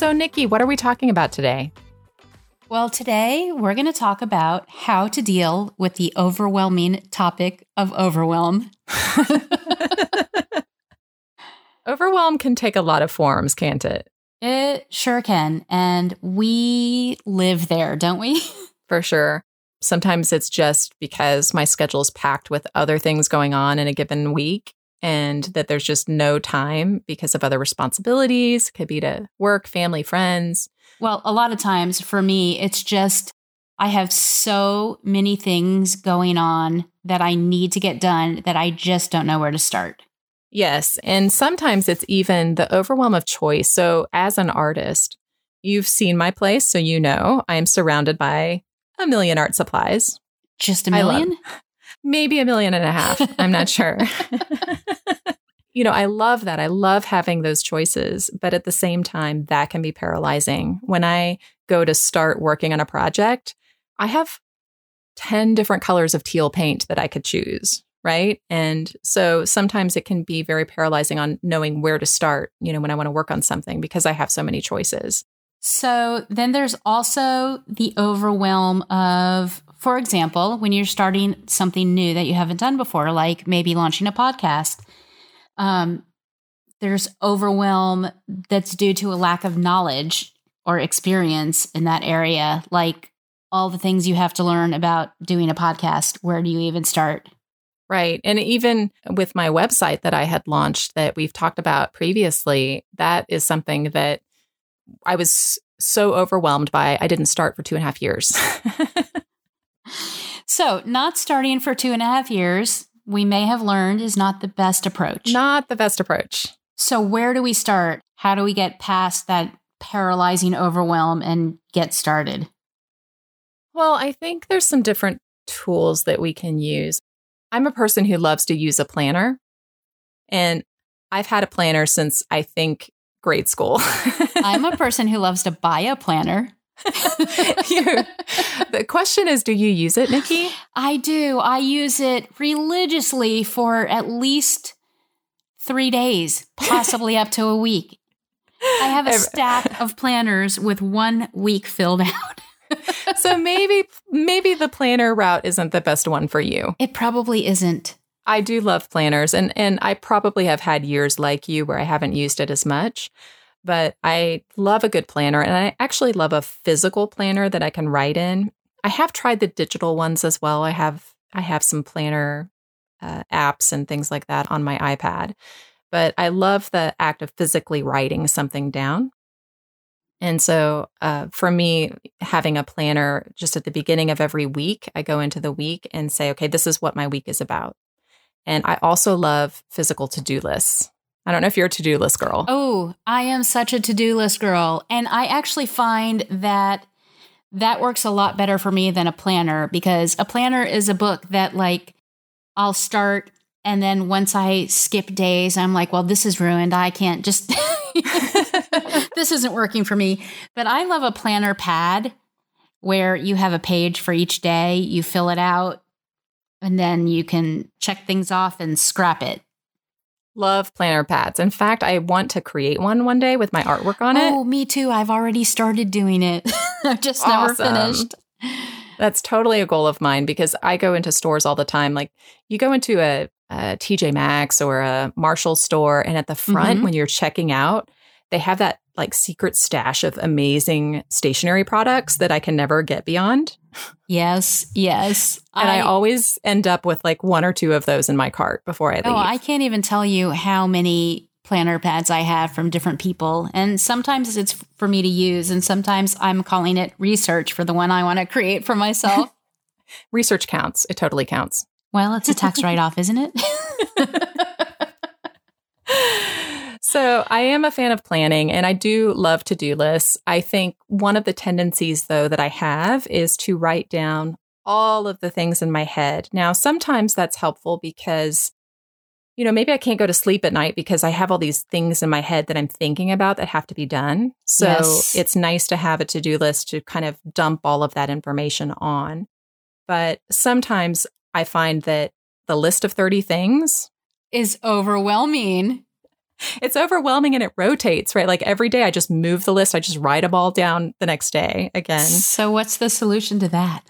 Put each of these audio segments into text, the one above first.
So, Nikki, what are we talking about today? Well, today we're going to talk about how to deal with the overwhelming topic of overwhelm. overwhelm can take a lot of forms, can't it? It sure can. And we live there, don't we? For sure. Sometimes it's just because my schedule is packed with other things going on in a given week and that there's just no time because of other responsibilities, could be to work, family, friends. Well, a lot of times for me, it's just I have so many things going on that I need to get done that I just don't know where to start. Yes. And sometimes it's even the overwhelm of choice. So, as an artist, you've seen my place. So, you know, I'm surrounded by a million art supplies. Just a million? maybe a million and a half. I'm not sure. you know, I love that. I love having those choices, but at the same time, that can be paralyzing. When I go to start working on a project, I have 10 different colors of teal paint that I could choose, right? And so sometimes it can be very paralyzing on knowing where to start, you know, when I want to work on something because I have so many choices. So then there's also the overwhelm of for example, when you're starting something new that you haven't done before, like maybe launching a podcast, um, there's overwhelm that's due to a lack of knowledge or experience in that area, like all the things you have to learn about doing a podcast. Where do you even start? Right. And even with my website that I had launched that we've talked about previously, that is something that I was so overwhelmed by. I didn't start for two and a half years. So, not starting for two and a half years, we may have learned is not the best approach. Not the best approach. So, where do we start? How do we get past that paralyzing overwhelm and get started? Well, I think there's some different tools that we can use. I'm a person who loves to use a planner, and I've had a planner since I think grade school. I'm a person who loves to buy a planner. The question is do you use it, Nikki? I do. I use it religiously for at least three days, possibly up to a week. I have a stack of planners with one week filled out. so maybe maybe the planner route isn't the best one for you. It probably isn't. I do love planners and and I probably have had years like you where I haven't used it as much but I love a good planner and I actually love a physical planner that I can write in. I have tried the digital ones as well. I have I have some planner uh, apps and things like that on my iPad. But I love the act of physically writing something down. And so uh, for me, having a planner just at the beginning of every week, I go into the week and say, okay, this is what my week is about. And I also love physical to do lists. I don't know if you're a to do list girl. Oh, I am such a to do list girl. And I actually find that that works a lot better for me than a planner because a planner is a book that, like, I'll start and then once I skip days, I'm like, well, this is ruined. I can't just, this isn't working for me. But I love a planner pad where you have a page for each day, you fill it out, and then you can check things off and scrap it. Love planner pads. In fact, I want to create one one day with my artwork on it. Oh, me too. I've already started doing it. I've just awesome. never finished. That's totally a goal of mine because I go into stores all the time. Like you go into a, a TJ Maxx or a Marshall store, and at the front, mm-hmm. when you're checking out, they have that like secret stash of amazing stationery products that I can never get beyond. Yes, yes. and I, I, always end up with like one or two of those in my cart before I oh, leave. Oh, I can't even tell you how many planner pads I have from different people. And sometimes it's for me to use, and sometimes I'm calling it research for the one I want to create for myself. research counts. It totally counts. Well, it's a tax write off, isn't it? so I am a fan of planning and I do love to do lists. I think one of the tendencies, though, that I have is to write down all of the things in my head. Now, sometimes that's helpful because, you know, maybe I can't go to sleep at night because I have all these things in my head that I'm thinking about that have to be done. So yes. it's nice to have a to do list to kind of dump all of that information on. But sometimes I find that the list of 30 things is overwhelming. It's overwhelming and it rotates, right? Like every day I just move the list, I just write them all down the next day again. So, what's the solution to that?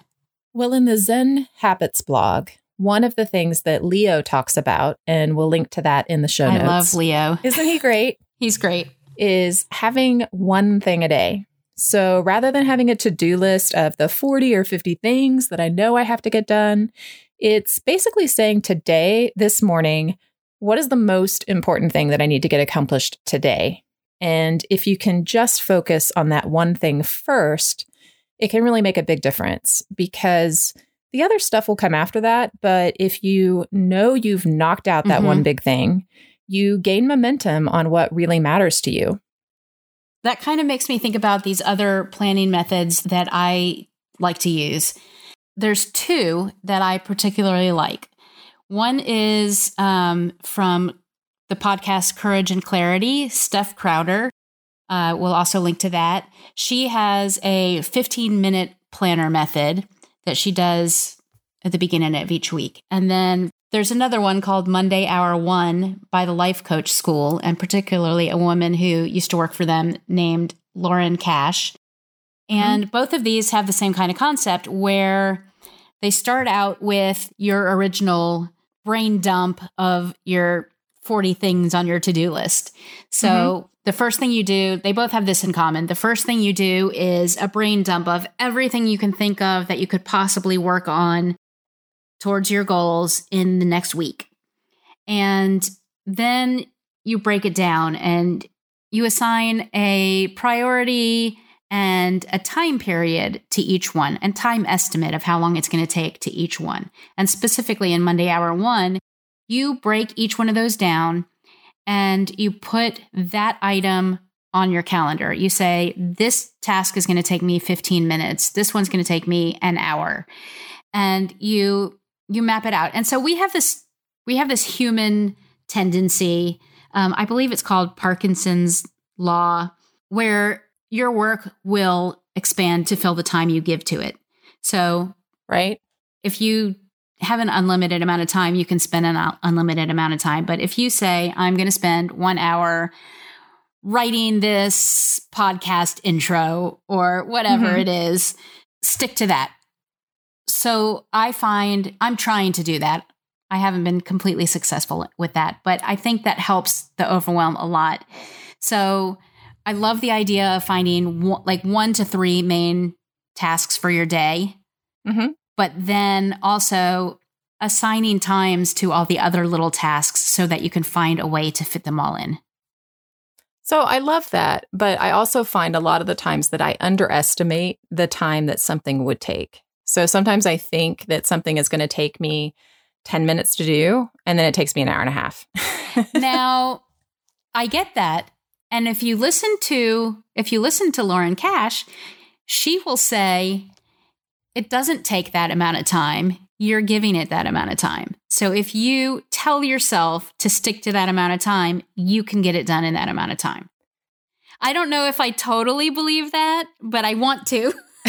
Well, in the Zen Habits blog, one of the things that Leo talks about, and we'll link to that in the show notes. I love Leo. Isn't he great? He's great. Is having one thing a day. So rather than having a to do list of the 40 or 50 things that I know I have to get done, it's basically saying today, this morning, what is the most important thing that I need to get accomplished today? And if you can just focus on that one thing first, it can really make a big difference because the other stuff will come after that. But if you know you've knocked out that mm-hmm. one big thing, you gain momentum on what really matters to you. That kind of makes me think about these other planning methods that I like to use. There's two that I particularly like. One is um, from the podcast Courage and Clarity, Steph Crowder. Uh, we'll also link to that. She has a 15 minute planner method that she does at the beginning of each week. And then there's another one called Monday Hour One by the Life Coach School, and particularly a woman who used to work for them named Lauren Cash. And mm-hmm. both of these have the same kind of concept where they start out with your original brain dump of your 40 things on your to do list. So mm-hmm the first thing you do, they both have this in common. The first thing you do is a brain dump of everything you can think of that you could possibly work on towards your goals in the next week. And then you break it down and you assign a priority and a time period to each one and time estimate of how long it's going to take to each one. And specifically in Monday Hour One, you break each one of those down and you put that item on your calendar. You say, This task is going to take me 15 minutes. This one's going to take me an hour. And you you map it out. And so we have this we have this human tendency. Um, I believe it's called Parkinson's law, where your work will expand to fill the time you give to it. So, right, if you have an unlimited amount of time, you can spend an unlimited amount of time. But if you say, I'm going to spend one hour writing this podcast intro or whatever mm-hmm. it is, stick to that. So I find I'm trying to do that. I haven't been completely successful with that, but I think that helps the overwhelm a lot. So I love the idea of finding one, like one to three main tasks for your day. Mm-hmm but then also assigning times to all the other little tasks so that you can find a way to fit them all in. So I love that, but I also find a lot of the times that I underestimate the time that something would take. So sometimes I think that something is going to take me 10 minutes to do, and then it takes me an hour and a half. now, I get that. And if you listen to if you listen to Lauren Cash, she will say it doesn't take that amount of time. You're giving it that amount of time. So if you tell yourself to stick to that amount of time, you can get it done in that amount of time. I don't know if I totally believe that, but I want to.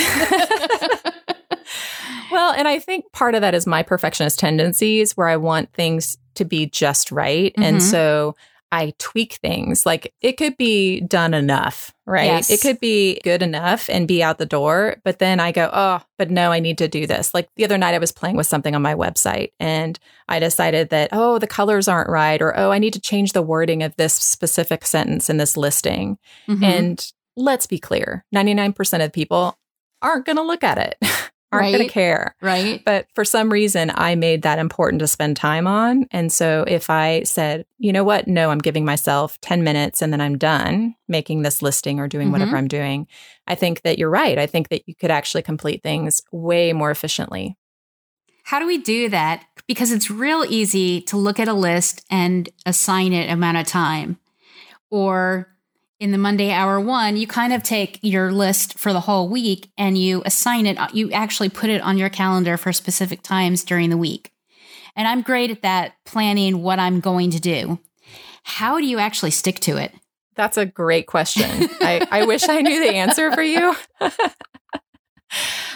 well, and I think part of that is my perfectionist tendencies where I want things to be just right. Mm-hmm. And so I tweak things. Like it could be done enough, right? Yes. It could be good enough and be out the door. But then I go, oh, but no, I need to do this. Like the other night, I was playing with something on my website and I decided that, oh, the colors aren't right. Or, oh, I need to change the wording of this specific sentence in this listing. Mm-hmm. And let's be clear 99% of people aren't going to look at it. aren't right. going to care. Right. But for some reason, I made that important to spend time on. And so if I said, you know what? No, I'm giving myself 10 minutes and then I'm done making this listing or doing mm-hmm. whatever I'm doing. I think that you're right. I think that you could actually complete things way more efficiently. How do we do that? Because it's real easy to look at a list and assign it amount of time. or in the Monday hour one, you kind of take your list for the whole week and you assign it, you actually put it on your calendar for specific times during the week. And I'm great at that, planning what I'm going to do. How do you actually stick to it? That's a great question. I, I wish I knew the answer for you.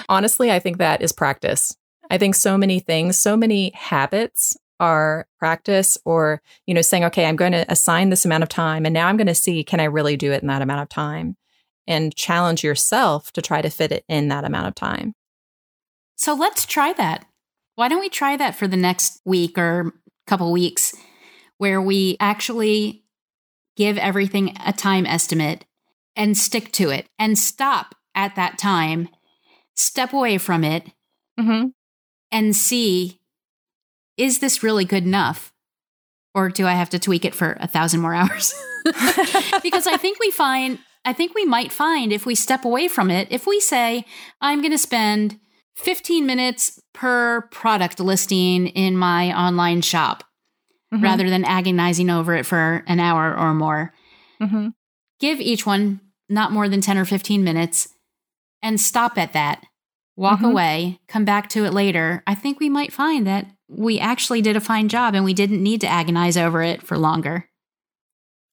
Honestly, I think that is practice. I think so many things, so many habits are practice or, you know, saying, okay, I'm going to assign this amount of time and now I'm going to see, can I really do it in that amount of time? And challenge yourself to try to fit it in that amount of time. So let's try that. Why don't we try that for the next week or couple weeks where we actually give everything a time estimate and stick to it and stop at that time, step away from it, mm-hmm. and see is this really good enough? Or do I have to tweak it for a thousand more hours? because I think we find, I think we might find if we step away from it, if we say, I'm going to spend 15 minutes per product listing in my online shop mm-hmm. rather than agonizing over it for an hour or more. Mm-hmm. Give each one not more than 10 or 15 minutes and stop at that. Walk mm-hmm. away, come back to it later. I think we might find that we actually did a fine job and we didn't need to agonize over it for longer.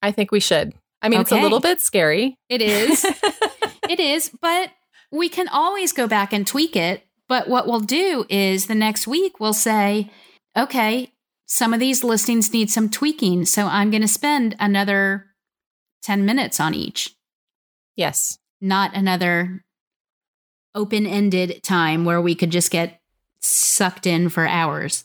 I think we should. I mean, okay. it's a little bit scary. It is. it is, but we can always go back and tweak it. But what we'll do is the next week we'll say, okay, some of these listings need some tweaking. So I'm going to spend another 10 minutes on each. Yes. Not another open ended time where we could just get sucked in for hours.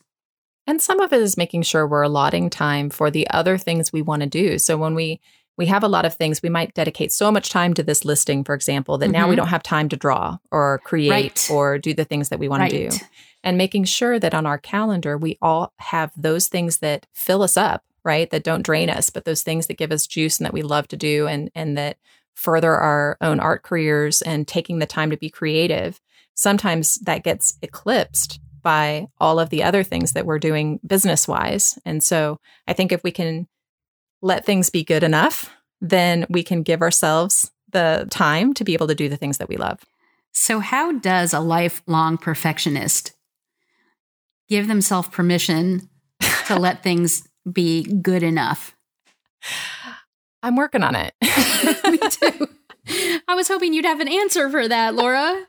And some of it is making sure we're allotting time for the other things we want to do. So when we we have a lot of things, we might dedicate so much time to this listing, for example, that mm-hmm. now we mm-hmm. don't have time to draw or create right. or do the things that we want right. to do. And making sure that on our calendar, we all have those things that fill us up, right? That don't drain us, but those things that give us juice and that we love to do and, and that further our own art careers and taking the time to be creative sometimes that gets eclipsed by all of the other things that we're doing business wise. And so I think if we can let things be good enough, then we can give ourselves the time to be able to do the things that we love. So, how does a lifelong perfectionist give themselves permission to let things be good enough? I'm working on it. Too. I was hoping you'd have an answer for that, Laura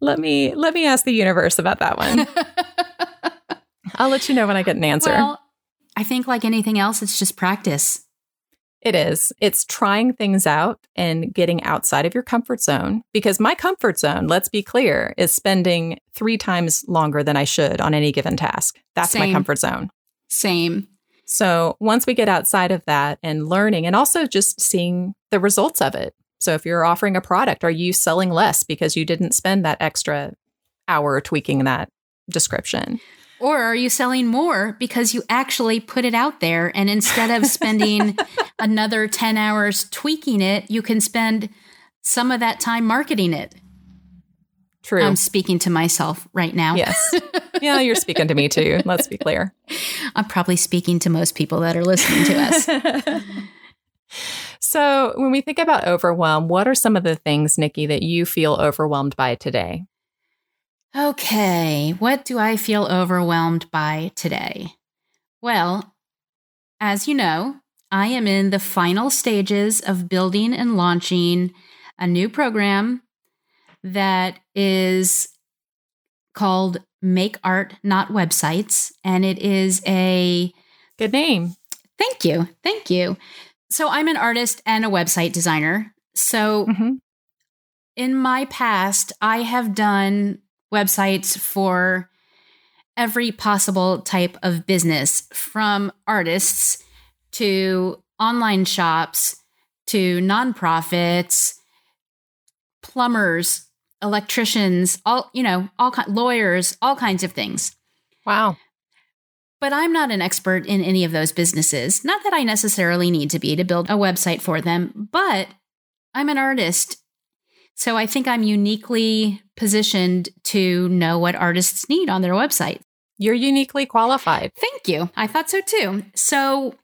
let me let me ask the universe about that one. I'll let you know when I get an answer. Well, I think like anything else, it's just practice. It is. It's trying things out and getting outside of your comfort zone. Because my comfort zone, let's be clear, is spending three times longer than I should on any given task. That's Same. my comfort zone. Same. So once we get outside of that and learning and also just seeing the results of it, so if you're offering a product, are you selling less because you didn't spend that extra hour tweaking that description? Or are you selling more because you actually put it out there and instead of spending another 10 hours tweaking it, you can spend some of that time marketing it? True. I'm speaking to myself right now. Yes. Yeah, you're speaking to me too. Let's be clear. I'm probably speaking to most people that are listening to us. So, when we think about overwhelm, what are some of the things, Nikki, that you feel overwhelmed by today? Okay, what do I feel overwhelmed by today? Well, as you know, I am in the final stages of building and launching a new program that is called Make Art Not Websites. And it is a good name. Thank you. Thank you. So I'm an artist and a website designer. So mm-hmm. in my past, I have done websites for every possible type of business from artists to online shops to nonprofits, plumbers, electricians, all, you know, all lawyers, all kinds of things. Wow. But I'm not an expert in any of those businesses. Not that I necessarily need to be to build a website for them, but I'm an artist. So I think I'm uniquely positioned to know what artists need on their website. You're uniquely qualified. Thank you. I thought so too. So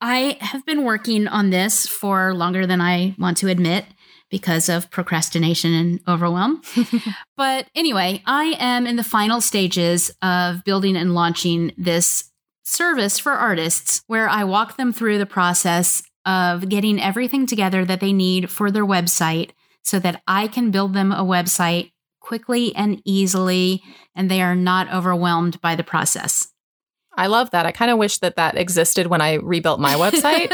I have been working on this for longer than I want to admit because of procrastination and overwhelm. but anyway, I am in the final stages of building and launching this service for artists where I walk them through the process of getting everything together that they need for their website so that I can build them a website quickly and easily and they are not overwhelmed by the process. I love that. I kind of wish that that existed when I rebuilt my website.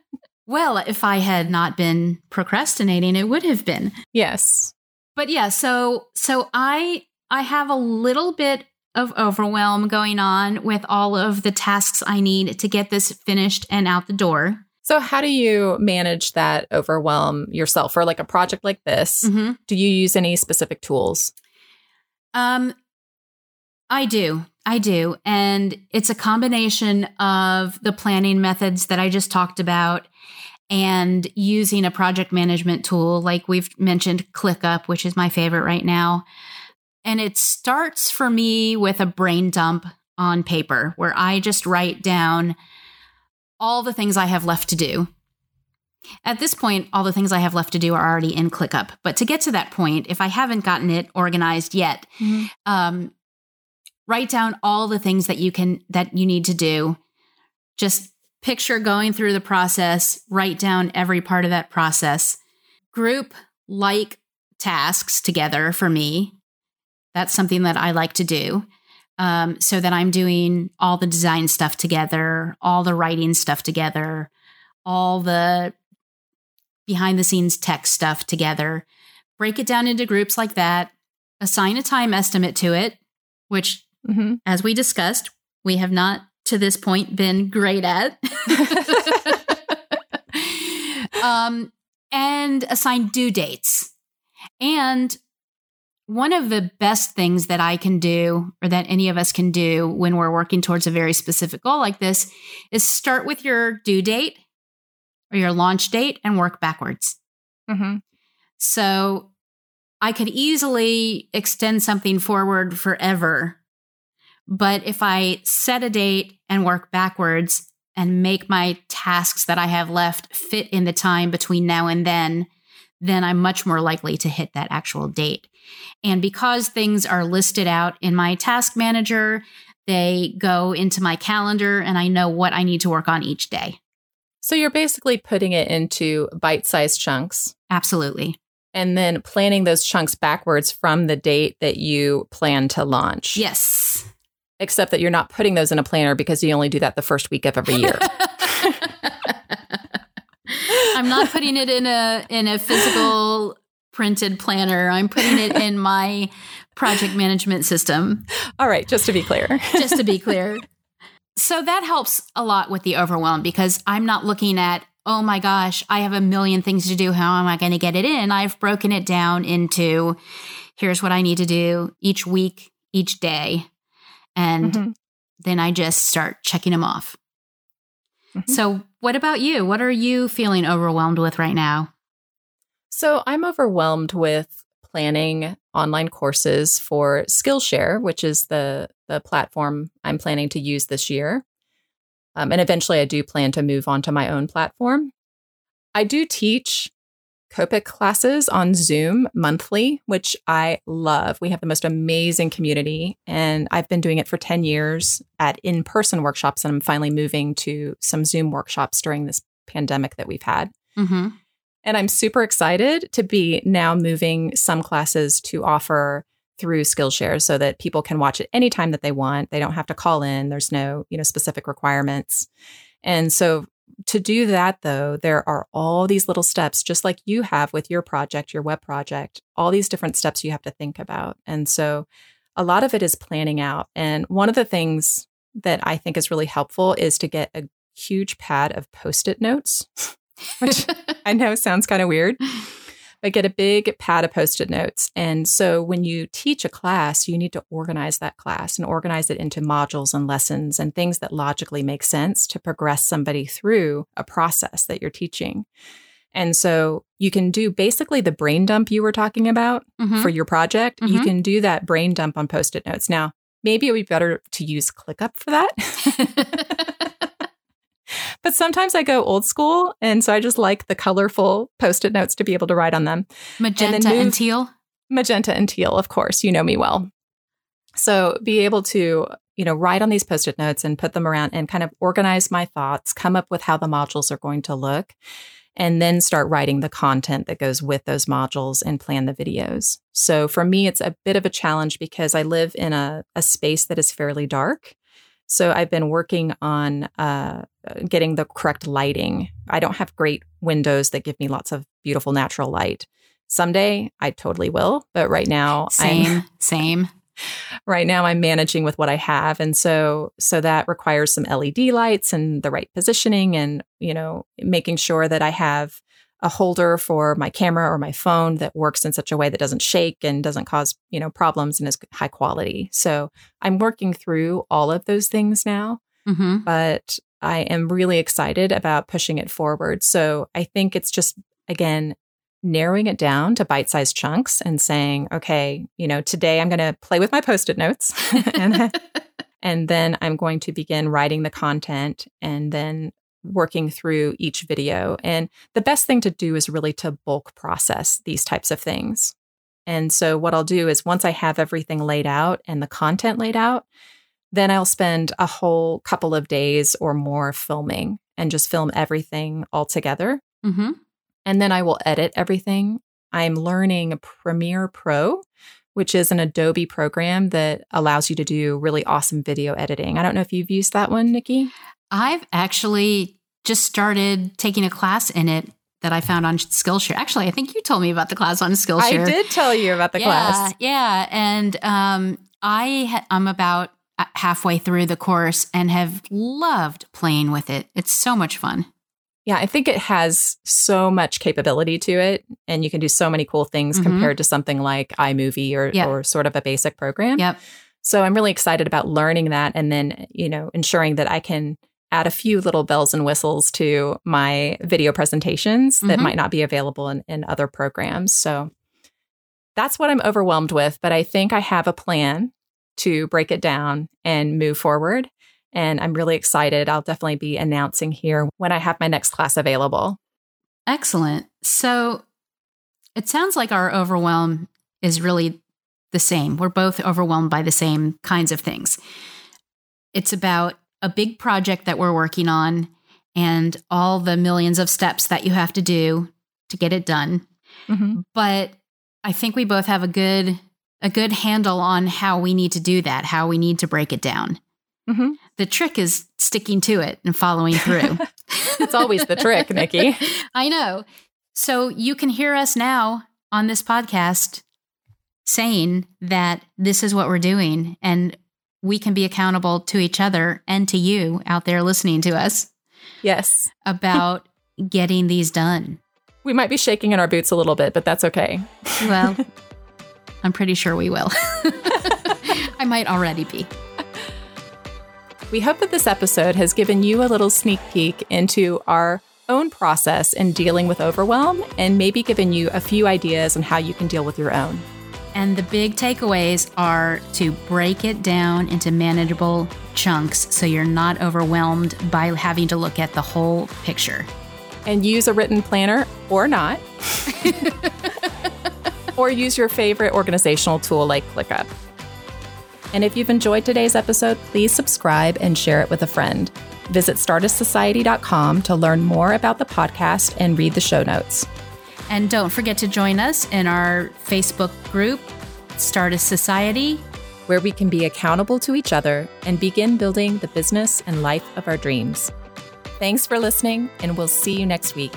well, if I had not been procrastinating, it would have been. Yes. But yeah, so so I I have a little bit of overwhelm going on with all of the tasks I need to get this finished and out the door. So, how do you manage that overwhelm yourself for like a project like this? Mm-hmm. Do you use any specific tools? Um, I do. I do. And it's a combination of the planning methods that I just talked about and using a project management tool like we've mentioned ClickUp, which is my favorite right now. And it starts for me with a brain dump on paper where I just write down all the things I have left to do. At this point, all the things I have left to do are already in ClickUp. But to get to that point, if I haven't gotten it organized yet, mm-hmm. um, write down all the things that you can that you need to do. Just picture going through the process, write down every part of that process. Group like tasks together for me that's something that I like to do. Um, so that I'm doing all the design stuff together, all the writing stuff together, all the behind the scenes tech stuff together. Break it down into groups like that. Assign a time estimate to it, which, mm-hmm. as we discussed, we have not to this point been great at. um, and assign due dates. And one of the best things that I can do, or that any of us can do when we're working towards a very specific goal like this, is start with your due date or your launch date and work backwards. Mm-hmm. So I could easily extend something forward forever. But if I set a date and work backwards and make my tasks that I have left fit in the time between now and then, then I'm much more likely to hit that actual date. And because things are listed out in my task manager, they go into my calendar and I know what I need to work on each day. So you're basically putting it into bite sized chunks. Absolutely. And then planning those chunks backwards from the date that you plan to launch. Yes. Except that you're not putting those in a planner because you only do that the first week of every year. I'm not putting it in a in a physical printed planner. I'm putting it in my project management system. All right, just to be clear. just to be clear. So that helps a lot with the overwhelm because I'm not looking at, oh my gosh, I have a million things to do. How am I going to get it in? I've broken it down into here's what I need to do each week, each day. And mm-hmm. then I just start checking them off. Mm-hmm. So, what about you? What are you feeling overwhelmed with right now? So, I'm overwhelmed with planning online courses for Skillshare, which is the the platform I'm planning to use this year. Um, and eventually, I do plan to move on to my own platform. I do teach Copic classes on Zoom monthly, which I love. We have the most amazing community, and I've been doing it for 10 years at in person workshops. And I'm finally moving to some Zoom workshops during this pandemic that we've had. Mm-hmm. And I'm super excited to be now moving some classes to offer through Skillshare so that people can watch it anytime that they want. They don't have to call in. There's no, you know, specific requirements. And so to do that, though, there are all these little steps, just like you have with your project, your web project, all these different steps you have to think about. And so a lot of it is planning out. And one of the things that I think is really helpful is to get a huge pad of post it notes, which I know sounds kind of weird but get a big pad of post it notes. And so when you teach a class, you need to organize that class and organize it into modules and lessons and things that logically make sense to progress somebody through a process that you're teaching. And so you can do basically the brain dump you were talking about mm-hmm. for your project. Mm-hmm. You can do that brain dump on post it notes. Now, maybe it would be better to use ClickUp for that. but sometimes I go old school. And so I just like the colorful post it notes to be able to write on them. Magenta and, and teal? Magenta and teal, of course. You know me well. So be able to, you know, write on these post it notes and put them around and kind of organize my thoughts, come up with how the modules are going to look, and then start writing the content that goes with those modules and plan the videos. So for me, it's a bit of a challenge because I live in a, a space that is fairly dark. So I've been working on uh, getting the correct lighting. I don't have great windows that give me lots of beautiful natural light. Someday I totally will, but right now, same, I'm, same. Right now I'm managing with what I have and so so that requires some LED lights and the right positioning and you know making sure that I have a holder for my camera or my phone that works in such a way that doesn't shake and doesn't cause you know problems and is high quality so i'm working through all of those things now mm-hmm. but i am really excited about pushing it forward so i think it's just again narrowing it down to bite-sized chunks and saying okay you know today i'm going to play with my post-it notes and, and then i'm going to begin writing the content and then working through each video. And the best thing to do is really to bulk process these types of things. And so, what I'll do is once I have everything laid out and the content laid out, then I'll spend a whole couple of days or more filming and just film everything all together. Mm-hmm. And then I will edit everything. I'm learning Premiere Pro, which is an Adobe program that allows you to do really awesome video editing. I don't know if you've used that one, Nikki. I've actually just started taking a class in it that I found on Skillshare. Actually, I think you told me about the class on Skillshare. I did tell you about the yeah, class. Yeah, and um, I ha- I'm about halfway through the course and have loved playing with it. It's so much fun. Yeah, I think it has so much capability to it, and you can do so many cool things mm-hmm. compared to something like iMovie or yep. or sort of a basic program. Yep. So I'm really excited about learning that, and then you know ensuring that I can add a few little bells and whistles to my video presentations mm-hmm. that might not be available in, in other programs. So that's what I'm overwhelmed with. But I think I have a plan to break it down and move forward. And I'm really excited. I'll definitely be announcing here when I have my next class available. Excellent. So it sounds like our overwhelm is really the same. We're both overwhelmed by the same kinds of things. It's about a big project that we're working on and all the millions of steps that you have to do to get it done. Mm-hmm. But I think we both have a good a good handle on how we need to do that, how we need to break it down. Mm-hmm. The trick is sticking to it and following through. It's always the trick, Nikki. I know. So you can hear us now on this podcast saying that this is what we're doing and we can be accountable to each other and to you out there listening to us. Yes. About getting these done. We might be shaking in our boots a little bit, but that's okay. Well, I'm pretty sure we will. I might already be. We hope that this episode has given you a little sneak peek into our own process in dealing with overwhelm and maybe given you a few ideas on how you can deal with your own. And the big takeaways are to break it down into manageable chunks so you're not overwhelmed by having to look at the whole picture. And use a written planner or not. or use your favorite organizational tool like ClickUp. And if you've enjoyed today's episode, please subscribe and share it with a friend. Visit StardustSociety.com to learn more about the podcast and read the show notes. And don't forget to join us in our Facebook group, Stardust Society, where we can be accountable to each other and begin building the business and life of our dreams. Thanks for listening, and we'll see you next week.